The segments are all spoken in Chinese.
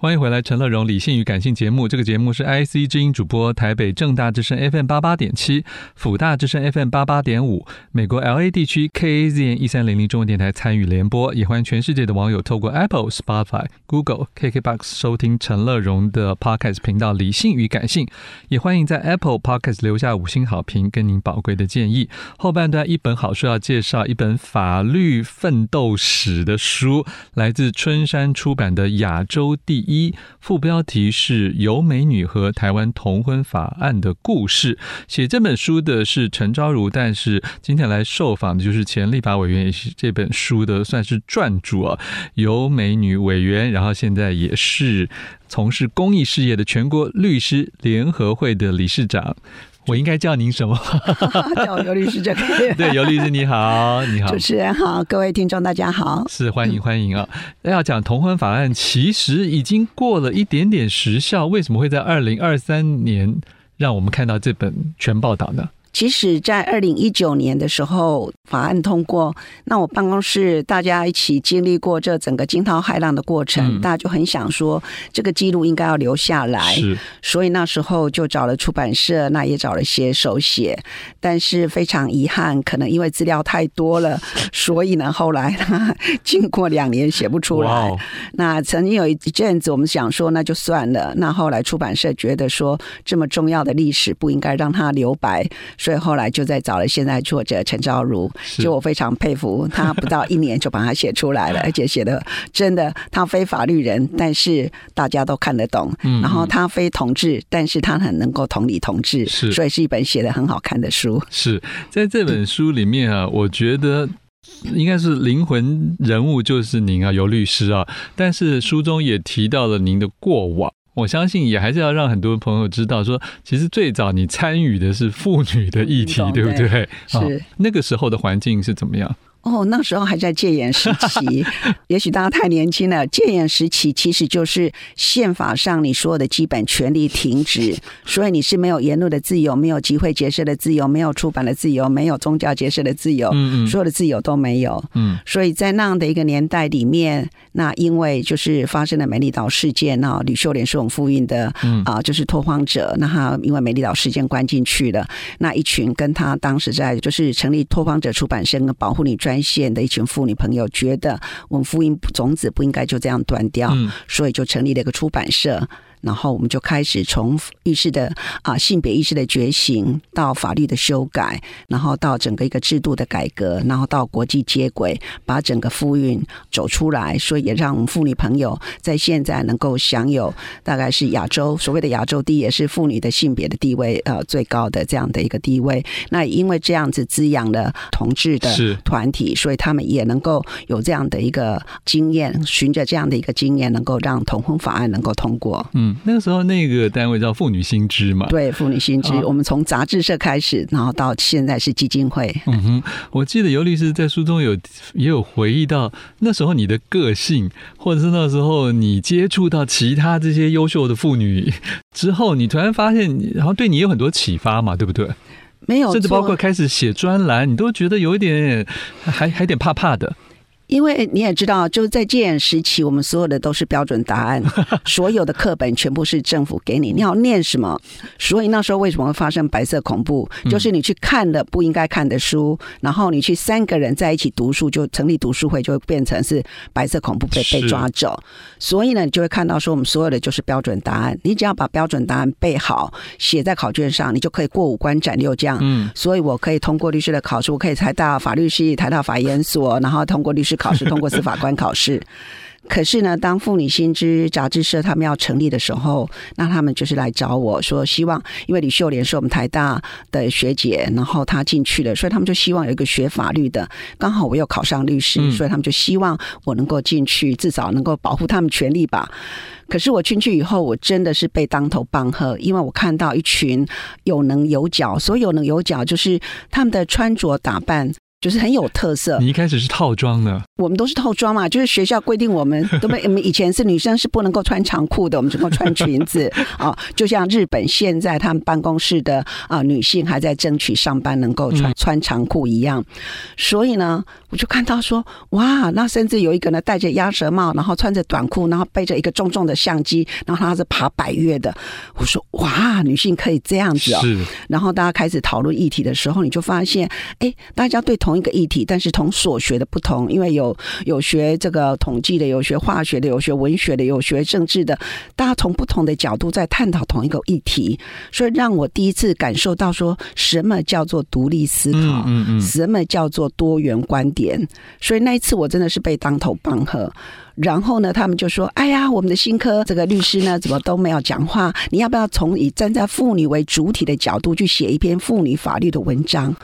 欢迎回来，陈乐融理性与感性节目。这个节目是 IC 之音主播，台北正大之声 FM 八八点七，辅大之声 FM 八八点五，美国 LA 地区 KAZN 一三零零中文电台参与联播。也欢迎全世界的网友透过 Apple、Spotify、Google、KKBox 收听陈乐融的 Podcast 频道《理性与感性》。也欢迎在 Apple Podcast 留下五星好评，跟您宝贵的建议。后半段一本好书要介绍一本法律奋斗史的书，来自春山出版的《亚洲第》。一副标题是由美女和台湾同婚法案的故事。写这本书的是陈昭如，但是今天来受访的就是前立法委员，也是这本书的算是撰著啊，由美女委员，然后现在也是从事公益事业的全国律师联合会的理事长。我应该叫您什么？叫我尤律师就可以。对，尤律师你好，你好，主持人好，各位听众大家好，是欢迎欢迎啊！要讲同婚法案，其实已经过了一点点时效，为什么会在二零二三年让我们看到这本全报道呢？其实，在二零一九年的时候，法案通过，那我办公室大家一起经历过这整个惊涛骇浪的过程，嗯、大家就很想说，这个记录应该要留下来。是，所以那时候就找了出版社，那也找了些手写，但是非常遗憾，可能因为资料太多了，所以呢，后来呢，经过两年写不出来。那曾经有一阵子，我们想说，那就算了。那后来出版社觉得说，这么重要的历史不应该让它留白。所以后来就在找了现在作者陈昭如，就我非常佩服他，不到一年就把它写出来了，而且写的真的，他非法律人，但是大家都看得懂。然后他非同志，但是他很能够同理同志，是，所以是一本写的很好看的书。是在这本书里面啊，我觉得应该是灵魂人物就是您啊，尤律师啊，但是书中也提到了您的过往。我相信也还是要让很多朋友知道，说其实最早你参与的是妇女的议题，对不对？是、哦、那个时候的环境是怎么样？哦，那时候还在戒严时期，也许大家太年轻了。戒严时期其实就是宪法上你所有的基本权利停止，所以你是没有言论的自由，没有集会结社的自由，没有出版的自由，没有宗教结社的自由，嗯嗯，所有的自由都没有。嗯，所以在那样的一个年代里面，那因为就是发生了美丽岛事件，那吕秀莲是我们复印的，嗯啊，就是拓荒者，那他因为美丽岛事件关进去了，那一群跟他当时在就是成立拓荒者出版社跟保护你专。专线的一群妇女朋友觉得，我们福音种子不应该就这样断掉，嗯，所以就成立了一个出版社。然后我们就开始从意识的啊性别意识的觉醒，到法律的修改，然后到整个一个制度的改革，然后到国际接轨，把整个妇运走出来，所以也让我们妇女朋友在现在能够享有大概是亚洲所谓的亚洲第一，也是妇女的性别的地位呃最高的这样的一个地位。那因为这样子滋养了同志的团体，所以他们也能够有这样的一个经验，循着这样的一个经验，能够让同婚法案能够通过。嗯。那个时候，那个单位叫妇女新知嘛？对，妇女新知。我们从杂志社开始，然后到现在是基金会。嗯哼，我记得尤律师在书中有也有回忆到那时候你的个性，或者是那时候你接触到其他这些优秀的妇女之后，你突然发现，然后对你有很多启发嘛，对不对？没有，甚至包括开始写专栏，你都觉得有一点还还有点怕怕的。因为你也知道，就是在戒严时期，我们所有的都是标准答案，所有的课本全部是政府给你，你要念什么？所以那时候为什么会发生白色恐怖？就是你去看了不应该看的书，然后你去三个人在一起读书，就成立读书会，就变成是白色恐怖被被抓走。所以呢，你就会看到说，我们所有的就是标准答案，你只要把标准答案背好，写在考卷上，你就可以过五关斩六将。嗯，所以我可以通过律师的考试，我可以台大法律系、台大法研所，然后通过律师。考试通过司法官考试，可是呢，当妇女新知杂志社他们要成立的时候，那他们就是来找我说，希望因为李秀莲是我们台大的学姐，然后她进去了，所以他们就希望有一个学法律的，刚好我又考上律师，所以他们就希望我能够进去，至少能够保护他们权利吧。可是我进去以后，我真的是被当头棒喝，因为我看到一群有棱有角，所以有棱有角就是他们的穿着打扮。就是很有特色。你一开始是套装的，我们都是套装嘛，就是学校规定我们都没，我们以前是女生是不能够穿长裤的，我们只能够穿裙子啊。就像日本现在他们办公室的啊女性还在争取上班能够穿穿长裤一样。所以呢，我就看到说，哇，那甚至有一个呢戴着鸭舌帽，然后穿着短裤，然后背着一个重重的相机，然后他是爬百越的。我说，哇，女性可以这样子哦。是。然后大家开始讨论议题的时候，你就发现，哎，大家对同一个议题，但是同所学的不同，因为有有学这个统计的，有学化学的，有学文学的，有学政治的，大家从不同的角度在探讨同一个议题，所以让我第一次感受到说什么叫做独立思考，嗯嗯嗯，什么叫做多元观点。所以那一次我真的是被当头棒喝。然后呢，他们就说：“哎呀，我们的新科这个律师呢，怎么都没有讲话？你要不要从以站在妇女为主体的角度去写一篇妇女法律的文章？”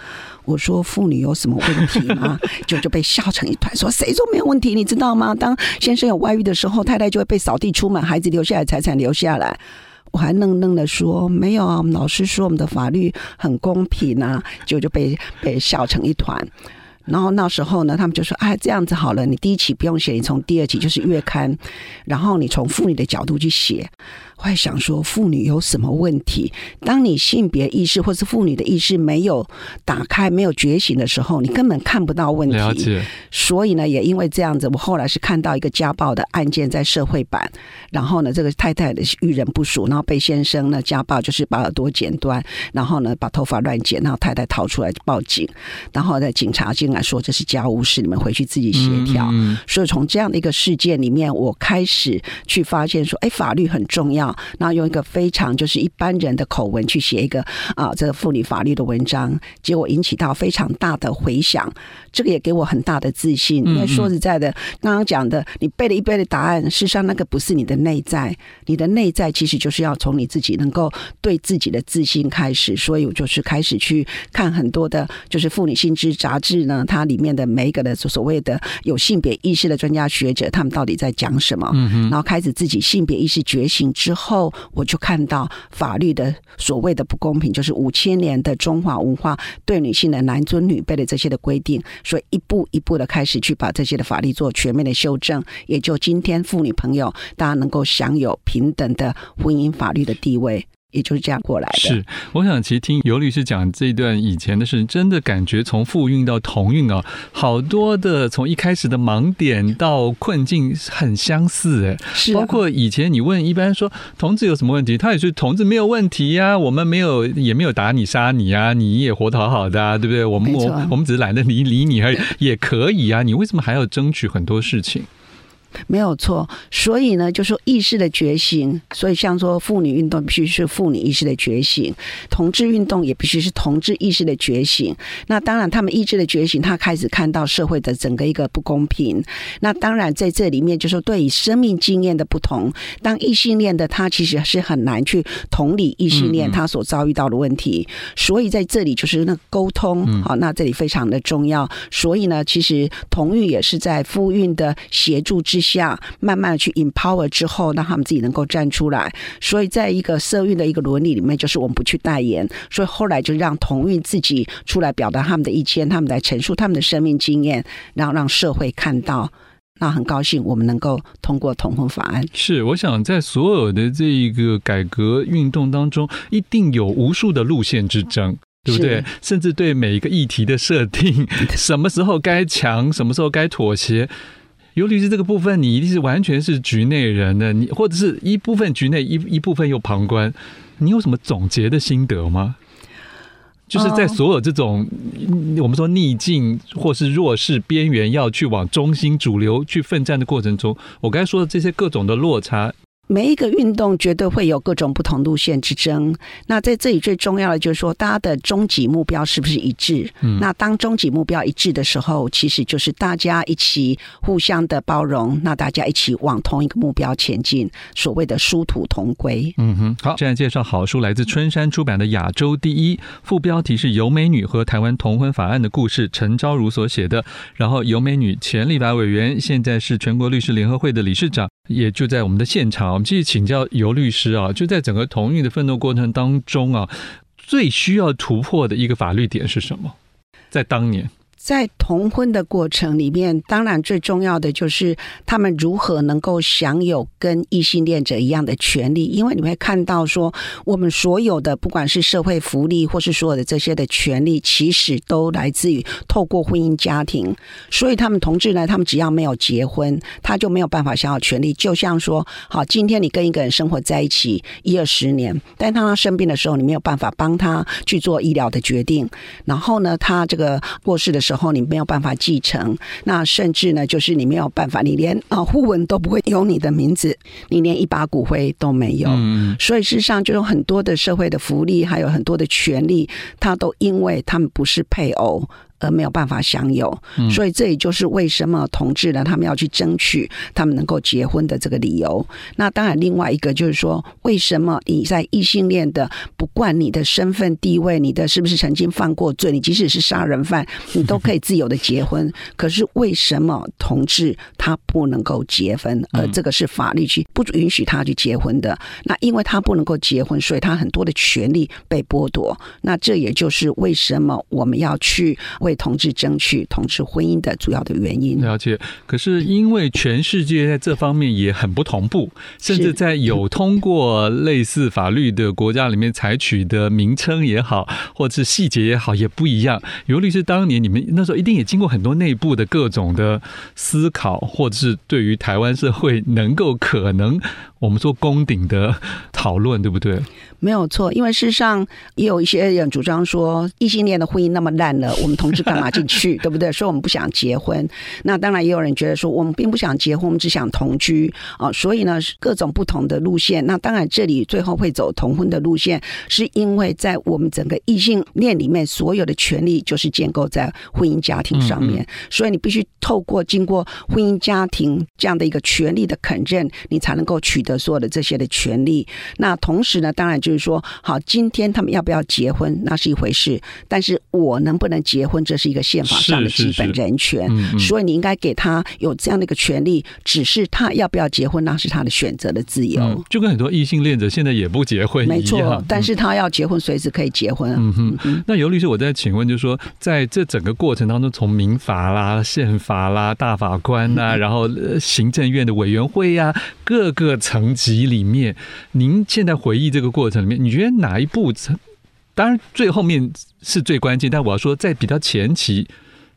我说：“妇女有什么问题吗？” 就就被笑成一团，说：“谁说没有问题？你知道吗？当先生有外遇的时候，太太就会被扫地出门，孩子留下来，财产留下来。”我还愣愣的说：“没有啊，我们老师说我们的法律很公平啊。”就就被被笑成一团。然后那时候呢，他们就说：“哎，这样子好了，你第一期不用写，你从第二期就是月刊，然后你从妇女的角度去写。”我还想说，妇女有什么问题？当你性别意识或是妇女的意识没有打开、没有觉醒的时候，你根本看不到问题。了解。所以呢，也因为这样子，我后来是看到一个家暴的案件在社会版，然后呢，这个太太的遇人不淑，然后被先生呢家暴，就是把耳朵剪断，然后呢把头发乱剪，然后太太逃出来报警，然后呢警察进来说这是家务事，你们回去自己协调。嗯。所以从这样的一个事件里面，我开始去发现说，哎，法律很重要。然后用一个非常就是一般人的口吻去写一个啊这个妇女法律的文章，结果引起到非常大的回响。这个也给我很大的自信，因为说实在的，刚刚讲的你背了一背的答案，事实上那个不是你的内在，你的内在其实就是要从你自己能够对自己的自信开始。所以我就是开始去看很多的，就是妇女性知杂志呢，它里面的每一个的所谓的有性别意识的专家学者，他们到底在讲什么？然后开始自己性别意识觉醒之后，我就看到法律的所谓的不公平，就是五千年的中华文化对女性的男尊女卑的这些的规定。所以一步一步的开始去把这些的法律做全面的修正，也就今天妇女朋友大家能够享有平等的婚姻法律的地位。也就是这样过来的。是，我想其实听尤律师讲这一段以前的事，真的感觉从复运到同运啊，好多的从一开始的盲点到困境很相似哎。是、啊，包括以前你问一般说同志有什么问题，他也是同志没有问题呀、啊，我们没有也没有打你杀你啊，你也活得好好的啊，对不对？我们我我们只是懒得理理你而已，也可以啊，你为什么还要争取很多事情？没有错，所以呢，就说意识的觉醒，所以像说妇女运动必须是妇女意识的觉醒，同志运动也必须是同志意识的觉醒。那当然，他们意志的觉醒，他开始看到社会的整个一个不公平。那当然，在这里面就说对于生命经验的不同，当异性恋的他其实是很难去同理异性恋他所遭遇到的问题。所以在这里就是那沟通，好，那这里非常的重要。所以呢，其实同育也是在夫运的协助之下。慢慢的去 empower 之后，让他们自己能够站出来。所以，在一个社运的一个伦理里面，就是我们不去代言。所以后来就让同运自己出来表达他们的意见，他们来陈述他们的生命经验，然后让社会看到。那很高兴我们能够通过同婚法案。是，我想在所有的这一个改革运动当中，一定有无数的路线之争，对不对？甚至对每一个议题的设定，什么时候该强，什么时候该妥协。尤其是这个部分，你一定是完全是局内人的，你或者是一部分局内，一一部分又旁观，你有什么总结的心得吗？就是在所有这种我们说逆境或是弱势边缘要去往中心主流去奋战的过程中，我刚才说的这些各种的落差。每一个运动绝对会有各种不同路线之争。那在这里最重要的就是说，大家的终极目标是不是一致？嗯。那当终极目标一致的时候，其实就是大家一起互相的包容，那大家一起往同一个目标前进，所谓的殊途同归。嗯哼。好，现在介绍好书，来自春山出版的《亚洲第一》，副标题是《尤美女和台湾同婚法案的故事》，陈昭如所写的。然后，尤美女前立法委员，现在是全国律师联合会的理事长，也就在我们的现场。我们继续请教游律师啊，就在整个同运的奋斗过程当中啊，最需要突破的一个法律点是什么？在当年，在同婚的过程里面，当然最重要的就是他们如何能够享有跟异性恋者一样的权利。因为你会看到说，我们所有的不管是社会福利，或是所有的这些的权利，其实都来自于透过婚姻家庭。所以他们同志呢，他们只要没有结婚，他就没有办法享有权利。就像说，好，今天你跟一个人生活在一起一二十年，但他生病的时候，你没有办法帮他去做医疗的决定。然后呢，他这个过世的时候，后你没有办法继承，那甚至呢，就是你没有办法，你连啊互文都不会有你的名字，你连一把骨灰都没有。嗯，所以事实上，就有很多的社会的福利，还有很多的权利，他都因为他们不是配偶。而没有办法享有，所以这也就是为什么同志呢，他们要去争取他们能够结婚的这个理由。那当然，另外一个就是说，为什么你在异性恋的，不管你的身份地位，你的是不是曾经犯过罪，你即使是杀人犯，你都可以自由的结婚。可是为什么同志他不能够结婚？而这个是法律去不允许他去结婚的。那因为他不能够结婚，所以他很多的权利被剥夺。那这也就是为什么我们要去。为同志争取同志婚姻的主要的原因。了解，可是因为全世界在这方面也很不同步，甚至在有通过类似法律的国家里面采取的名称也好，或者是细节也好，也不一样。尤律师当年你们那时候一定也经过很多内部的各种的思考，或者是对于台湾社会能够可能。我们说攻顶的讨论，对不对？没有错，因为事实上也有一些人主张说，异性恋的婚姻那么烂了，我们同志干嘛进去，对不对？说我们不想结婚。那当然也有人觉得说，我们并不想结婚，我们只想同居啊。所以呢，各种不同的路线。那当然，这里最后会走同婚的路线，是因为在我们整个异性恋里面，所有的权利就是建构在婚姻家庭上面。所以你必须透过经过婚姻家庭这样的一个权利的肯认，你才能够取得所有的这些的权利，那同时呢，当然就是说，好，今天他们要不要结婚，那是一回事，但是我能不能结婚，这是一个宪法上的基本人权，是是是，所以你应该给他有这样的一个权利，只是他要不要结婚，那是他的选择的自由。嗯，就跟很多异性恋者现在也不结婚没错，但是他要结婚，随时可以结婚。嗯哼，那尤律师，我再请问，就是说，在这整个过程当中，从民法啦、宪法啦、大法官呐、啊，然后行政院的委员会呀、啊，各个层。层级里面，您现在回忆这个过程里面，你觉得哪一步？当然最后面是最关键，但我要说，在比较前期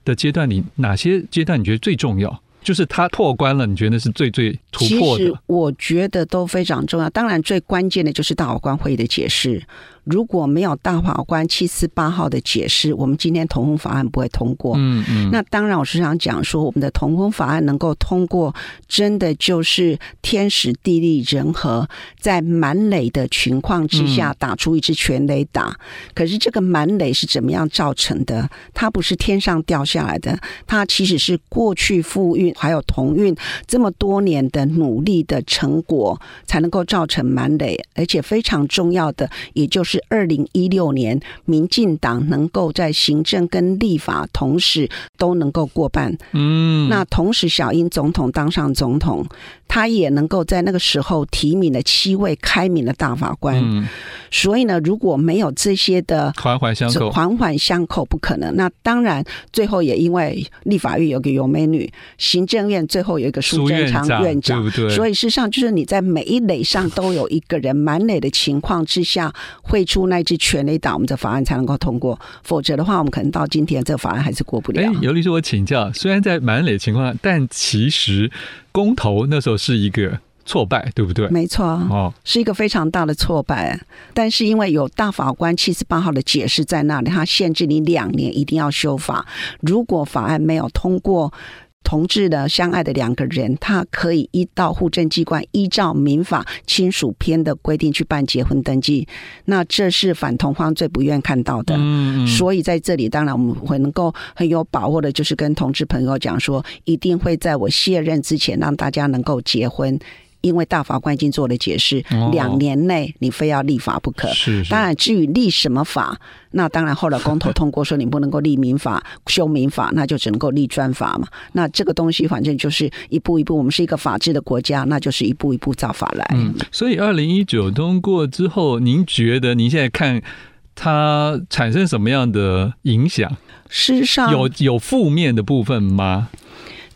的阶段里，哪些阶段你觉得最重要？就是他破关了，你觉得是最最突破的？其实我觉得都非常重要。当然，最关键的就是大法官会议的解释。如果没有大法官七四八号的解释，我们今天同婚法案不会通过。嗯嗯。那当然，我是想讲说，我们的同婚法案能够通过，真的就是天时地利人和，在满垒的情况之下打出一支全垒打。可是这个满垒是怎么样造成的？它不是天上掉下来的，它其实是过去妇运还有同运这么多年的努力的成果，才能够造成满垒。而且非常重要的，也就是。二零一六年，民进党能够在行政跟立法同时都能够过半，嗯，那同时小英总统当上总统。他也能够在那个时候提名了七位开明的大法官，嗯、所以呢，如果没有这些的环环相扣，环环相扣不可能。那当然，最后也因为立法院有个有美女，行政院最后有一个苏贞昌院长，对不对？所以事实上就是你在每一垒上都有一个人满垒的情况之下，会出那支全垒打，我们这法案才能够通过。否则的话，我们可能到今天这个法案还是过不了。哎，尤律师，我请教，虽然在满垒情况下，但其实。公投那时候是一个挫败，对不对？没错，哦，是一个非常大的挫败。但是因为有大法官七十八号的解释在那里，他限制你两年一定要修法。如果法案没有通过，同志的相爱的两个人，他可以依到户政机关依照民法亲属篇的规定去办结婚登记。那这是反同方最不愿看到的。嗯，所以在这里，当然我们会能够很有把握的，就是跟同志朋友讲说，一定会在我卸任之前让大家能够结婚。因为大法官已经做了解释，两年内你非要立法不可。是，是。当然，至于立什么法，那当然后来公投通过说你不能够立民法、修民法，那就只能够立专法嘛。那这个东西反正就是一步一步，我们是一个法治的国家，那就是一步一步造法来。嗯。所以二零一九通过之后，您觉得您现在看它产生什么样的影响？事实上，有有负面的部分吗？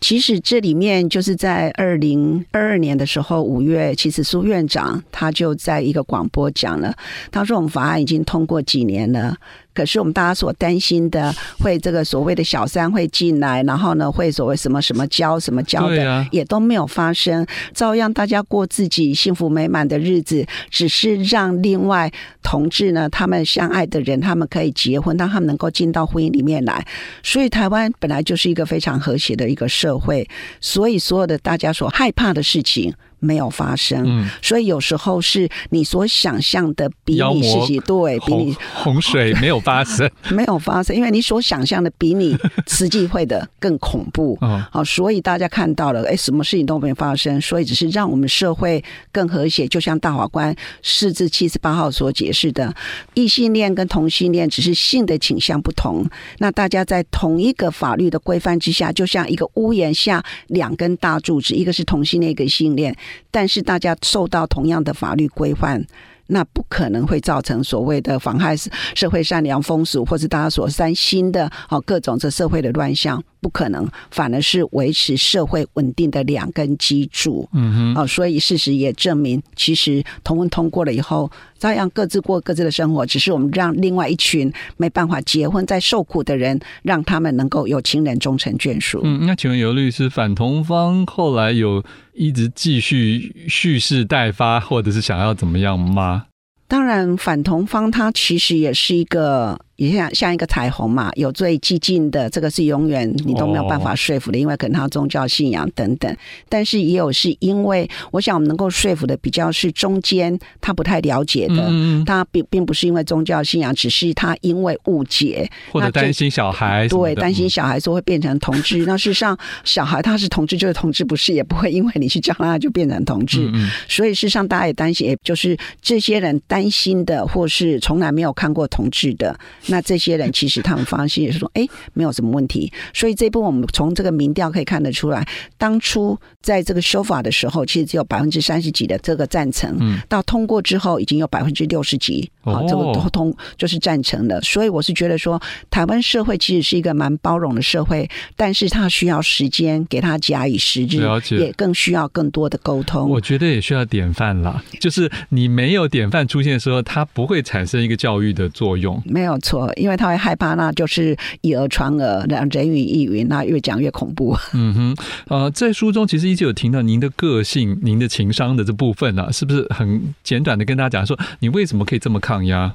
其实这里面就是在二零二二年的时候，五月，其实苏院长他就在一个广播讲了，他说我们法案已经通过几年了。可是我们大家所担心的，会这个所谓的小三会进来，然后呢，会所谓什么什么交什么交的，也都没有发生，照样大家过自己幸福美满的日子，只是让另外同志呢，他们相爱的人，他们可以结婚，让他们能够进到婚姻里面来。所以台湾本来就是一个非常和谐的一个社会，所以所有的大家所害怕的事情。没有发生，嗯，所以有时候是你所想象的比你实际对比你洪水没有发生，没有发生，因为你所想象的比你实际会的更恐怖。好，所以大家看到了，哎，什么事情都没有发生，所以只是让我们社会更和谐。就像大法官四至七十八号所解释的，异性恋跟同性恋只是性的倾向不同，那大家在同一个法律的规范之下，就像一个屋檐下两根大柱子，一个是同性恋，一个性恋。但是大家受到同样的法律规范，那不可能会造成所谓的妨害社会善良风俗，或是大家所担心的哦各种这社会的乱象。不可能，反而是维持社会稳定的两根基柱。嗯哼，哦，所以事实也证明，其实同婚通过了以后，照样各自过各自的生活，只是我们让另外一群没办法结婚、在受苦的人，让他们能够有情人终成眷属。嗯，那请问尤律师，反同方后来有一直继续蓄势待发，或者是想要怎么样吗？当然，反同方他其实也是一个。也像像一个彩虹嘛，有最激进的，这个是永远你都没有办法说服的，因为可能他宗教信仰等等。但是也有是因为，我想我们能够说服的比较是中间他不太了解的，嗯他并并不是因为宗教信仰，只是他因为误解或者担心小孩，对，担心小孩说会变成同志。那事实上，小孩他是同志就是同志，不是也不会因为你去教他就变成同志。嗯所以事实上大家也担心，也就是这些人担心的，或是从来没有看过同志的。那这些人其实他们放心也是说，哎，没有什么问题。所以这一部分我们从这个民调可以看得出来，当初在这个修法的时候，其实只有百分之三十几的这个赞成，嗯，到通过之后已经有百分之六十几，好，这个都通就是赞成的。所以我是觉得说，台湾社会其实是一个蛮包容的社会，但是它需要时间给它加以时日，了解，也更需要更多的沟通。我觉得也需要典范啦，就是你没有典范出现的时候，它不会产生一个教育的作用，没有错。因为他会害怕，那就是以讹传讹，让人云亦云，那越讲越恐怖。嗯哼，呃，在书中其实一直有听到您的个性、您的情商的这部分呢、啊，是不是很简短的跟大家讲说，你为什么可以这么抗压？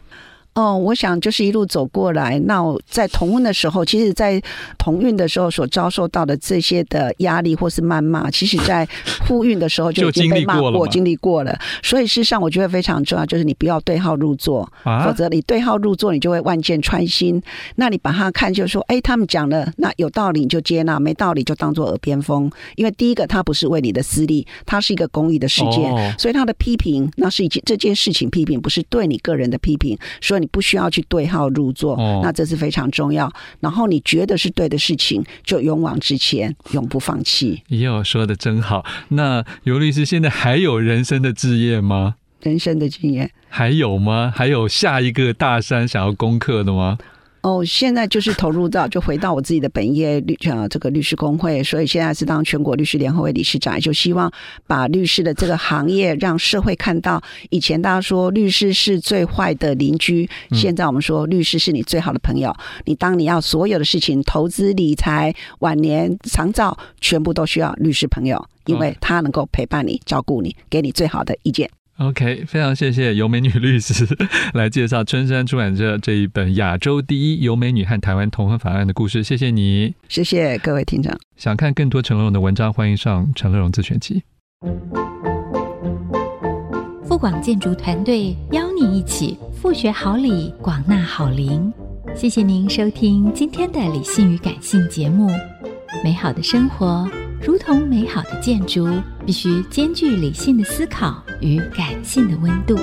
哦，我想就是一路走过来。那我在同温的时候，其实，在同运的时候所遭受到的这些的压力或是谩骂，其实，在复运的时候就已经被骂过、经历过了。所以，事实上，我觉得非常重要，就是你不要对号入座，啊、否则你对号入座，你就会万箭穿心。那你把它看，就是说，哎，他们讲了，那有道理你就接纳，没道理就当做耳边风。因为第一个，他不是为你的私利，他是一个公益的事件，哦、所以他的批评，那是一件这件事情批评，不是对你个人的批评。所以你。不需要去对号入座，哦，那这是非常重要。然后你觉得是对的事情，就勇往直前，永不放弃。哟，说的真好。那尤律师现在还有人生的志业吗？人生的经验还有吗？还有下一个大山想要攻克的吗？哦，现在就是投入到，就回到我自己的本业律呃这个律师工会，所以现在是当全国律师联合会理事长，就希望把律师的这个行业让社会看到。以前大家说律师是最坏的邻居，现在我们说律师是你最好的朋友。你当你要所有的事情，投资理财、晚年长照，全部都需要律师朋友，因为他能够陪伴你、照顾你，给你最好的意见。OK，非常谢谢尤美女律师 来介绍春山出版社这一本《亚洲第一尤美女和台湾同婚法案》的故事。谢谢你，谢谢各位听众。想看更多陈乐融的文章，欢迎上陈乐融自选集。富广建筑团队邀你一起富学好礼，广纳好邻。谢谢您收听今天的理性与感性节目。美好的生活如同美好的建筑，必须兼具理性的思考与感性的温度。